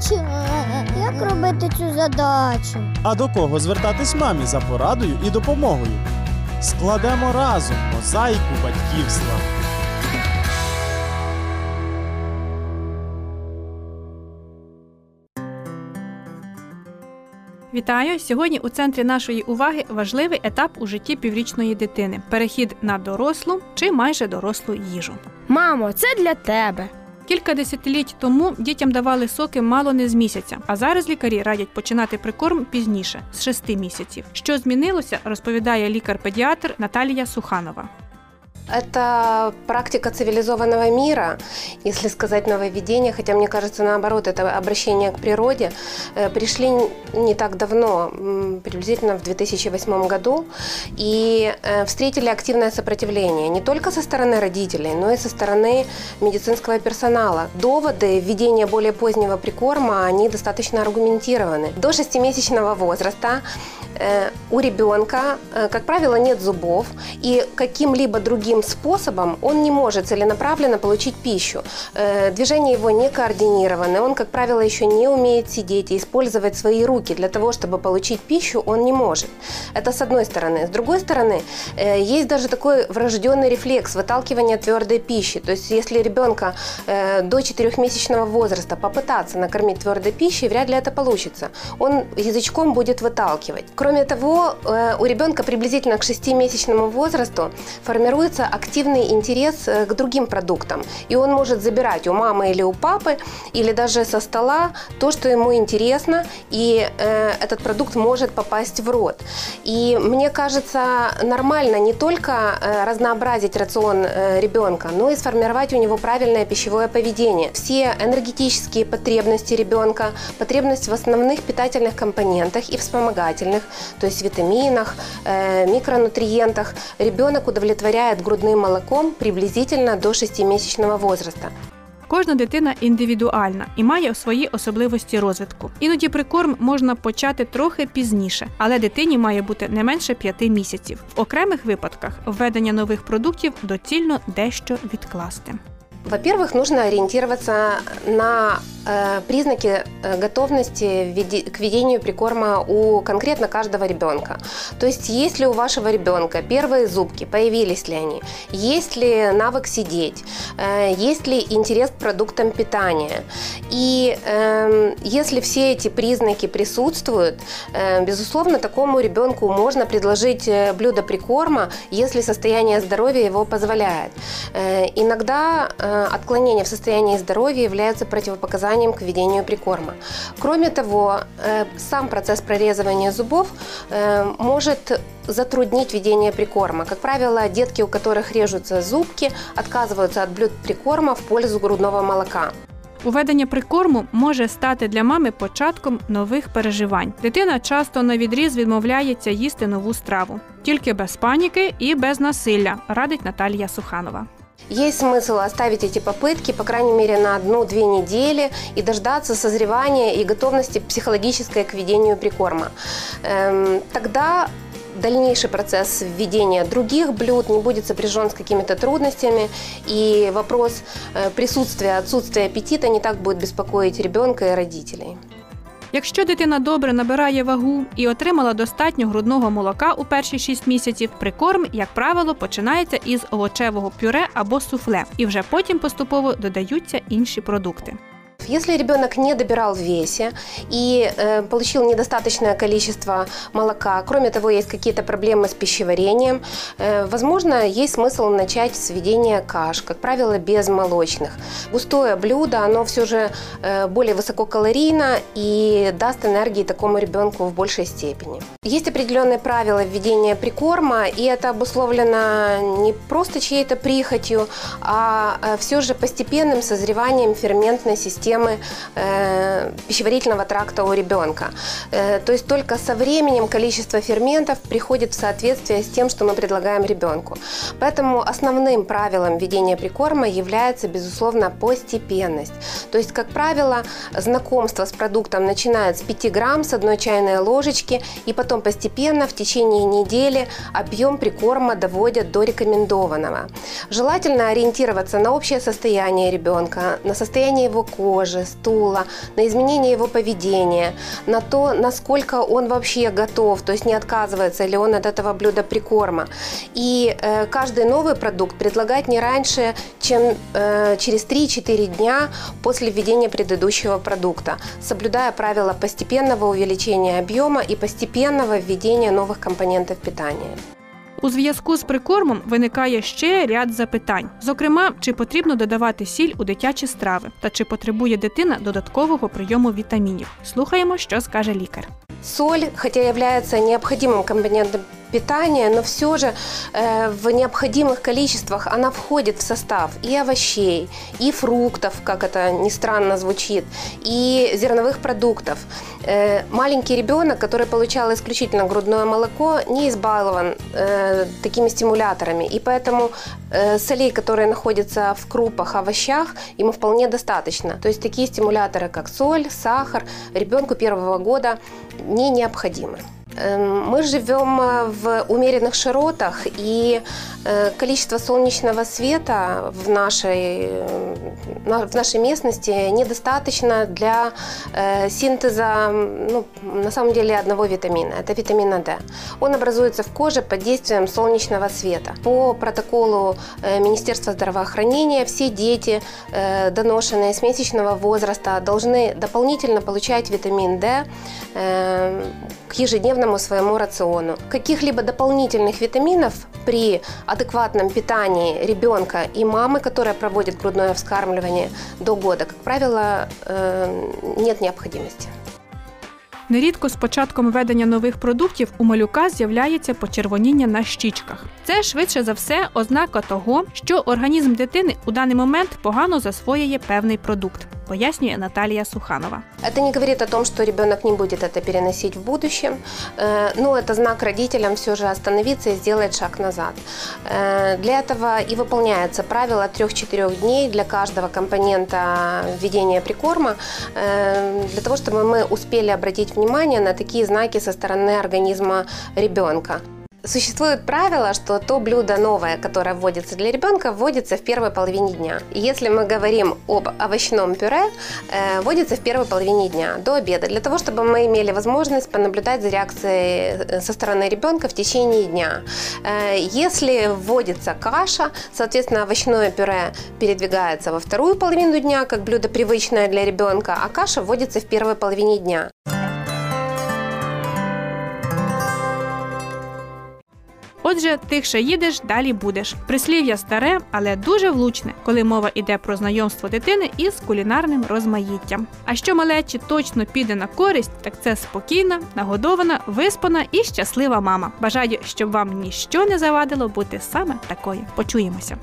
бачу. Як робити цю задачу? А до кого звертатись мамі за порадою і допомогою? Складемо разом мозаїку батьківства. Вітаю! Сьогодні у центрі нашої уваги важливий етап у житті піврічної дитини перехід на дорослу чи майже дорослу їжу. Мамо, це для тебе. Кілька десятиліть тому дітям давали соки мало не з місяця, а зараз лікарі радять починати прикорм пізніше з шести місяців. Що змінилося, розповідає лікар-педіатр Наталія Суханова. Это практика цивилизованного мира, если сказать нововведение, хотя мне кажется, наоборот, это обращение к природе. Э, Пришли не так давно, приблизительно в 2008 году, и э, встретили активное сопротивление не только со стороны родителей, но и со стороны медицинского персонала. Доводы введения более позднего прикорма, они достаточно аргументированы. До 6-месячного возраста э, у ребенка, как правило, нет зубов, и каким-либо другим способом он не может целенаправленно получить пищу. Э, Движения его не координированы, он, как правило, еще не умеет сидеть и использовать свои руки для того, чтобы получить пищу, он не может. Это с одной стороны. С другой стороны, э, есть даже такой врожденный рефлекс выталкивания твердой пищи. То есть, если ребенка э, до 4-месячного возраста попытаться накормить твердой пищей, вряд ли это получится. Он язычком будет выталкивать. Кроме того, у ребенка приблизительно к 6-месячному возрасту формируется активный интерес э, к другим продуктам. И он может забирать у мамы или у папы, или даже со стола то, что ему интересно, и э, этот продукт может попасть в рот. И мне кажется, нормально не только э, разнообразить рацион э, ребенка, но и сформировать у него правильное пищевое поведение. Все энергетические потребности ребенка, потребность в основных питательных компонентах и вспомогательных, то есть витаминах, микронутриентах, ребенок удовлетворяет грудным молоком приблизительно до 6-месячного возраста. Кожна дитина індивідуальна і має свої особливості розвитку. Іноді прикорм можна почати трохи пізніше, але дитині має бути не менше п'яти місяців. В окремих випадках введення нових продуктів доцільно дещо відкласти. Во-первых, нужно ориентироваться на э, признаки э, готовности к ведению прикорма у конкретно каждого ребенка. То есть, есть ли у вашего ребенка первые зубки, появились ли они, есть ли навык сидеть, э, есть ли интерес к продуктам питания. И эм, если все эти признаки присутствуют, э, безусловно, такому ребенку можно предложить э, блюдо прикорма, если состояние здоровья его позволяет. Э, Иногда э, отклонение в состоянии здоровья является противопоказанием к введению прикорма. Кроме того, э, сам процесс прорезывания зубов э, может затруднить введение прикорма. Как правило, детки, у которых режутся зубки, отказываются от блюд прикорма в пользу грудного молока. Уведення прикорму може стати для мами початком нових переживань. Дитина часто на відріз відмовляється їсти нову страву, тільки без паніки і без насилля, радить Наталія Суханова. Есть смысл оставить эти попытки, по крайней мере, на одну-две недели и дождаться созревания и готовности психологической к ведению прикорма. Эм, тогда дальнейший процесс введения других блюд не будет сопряжен с какими-то трудностями, и вопрос э, присутствия, отсутствия аппетита не так будет беспокоить ребенка и родителей. Якщо дитина добре набирає вагу і отримала достатньо грудного молока у перші 6 місяців, прикорм, як правило, починається із овочевого пюре або суфле, і вже потім поступово додаються інші продукти. Если ребенок не добирал в весе и э, получил недостаточное количество молока, кроме того, есть какие-то проблемы с пищеварением, э, возможно, есть смысл начать с введения каш, как правило, без молочных. Густое блюдо, оно все же э, более высококалорийно и даст энергии такому ребенку в большей степени. Есть определенные правила введения прикорма, и это обусловлено не просто чьей-то прихотью, а все же постепенным созреванием ферментной системы э, пищеварительного тракта у ребенка. Э, то есть только со временем количество ферментов приходит в соответствие с тем, что мы предлагаем ребенку. Поэтому основным правилом ведения прикорма является, безусловно, постепенность. То есть, как правило, знакомство с продуктом начинает с 5 грамм, с одной чайной ложечки, и потом постепенно в течение недели объем прикорма доводят до рекомендованного. Желательно ориентироваться на общее состояние ребенка, на состояние его кожи, ложи, стула, на изменение его поведения, на то, насколько он вообще готов, то есть не отказывается ли он от этого блюда прикорма. И э, каждый новый продукт предлагать не раньше, чем э, через 3-4 дня после введения предыдущего продукта, соблюдая правила постепенного увеличения объема и постепенного введения новых компонентов питания. У зв'язку з прикормом виникає ще ряд запитань: зокрема, чи потрібно додавати сіль у дитячі страви, та чи потребує дитина додаткового прийому вітамінів. Слухаємо, що скаже лікар. Соль, хотя является необходимым компонентом питания, но все же э, в необходимых количествах она входит в состав и овощей, и фруктов, как это ни странно звучит, и зерновых продуктов. Э, маленький ребенок, который получал исключительно грудное молоко, не избалован э, такими стимуляторами, и поэтому э, солей, которые находятся в крупах, овощах, ему вполне достаточно. То есть такие стимуляторы, как соль, сахар, ребенку первого года не необходимы. Эм, мы живем э, в умеренных широтах, и э, количество солнечного света в нашей, э, в нашей местности недостаточно для синтеза, ну, на самом деле, одного витамина. Это витамина D. Он образуется в коже под действием солнечного света. По протоколу Министерства здравоохранения все дети, доношенные с месячного возраста, должны дополнительно получать витамин D к ежедневному своему рациону. Каких-либо дополнительных витаминов при адекватном питании ребенка и мамы, которая проводит грудное вскармливание до года, как правило, э, нет необходимости. Нерідко з початком введення нових продуктів у малюка з'являється почервоніння на щічках. Це швидше за все ознака того, що організм дитини у даний момент погано засвоює певний продукт Пояснює Наталія Суханова. Это не говорит о том, что ребенок не будет это переносить в будущем, э, но это знак родителям все же остановиться и сделать шаг назад. Э, для этого и выполняется правило 3-4 дней для каждого компонента введения прикорма, э, для того, чтобы мы успели обратить внимание на такие знаки со стороны организма ребенка. Существует правило, что то блюдо новое, которое вводится для ребенка, вводится в первой половине дня. Если мы говорим об овощном пюре, э, вводится в первой половине дня, до обеда, для того, чтобы мы имели возможность понаблюдать за реакцией э, со стороны ребенка в течение дня. Э, если вводится каша, соответственно, овощное пюре передвигается во вторую половину дня, как блюдо привычное для ребенка, а каша вводится в первой половине дня. Отже, тихше їдеш, далі будеш. Прислів'я старе, але дуже влучне, коли мова йде про знайомство дитини із кулінарним розмаїттям. А що малечі точно піде на користь, так це спокійна, нагодована, виспана і щаслива мама. Бажаю, щоб вам ніщо не завадило бути саме такою. Почуємося.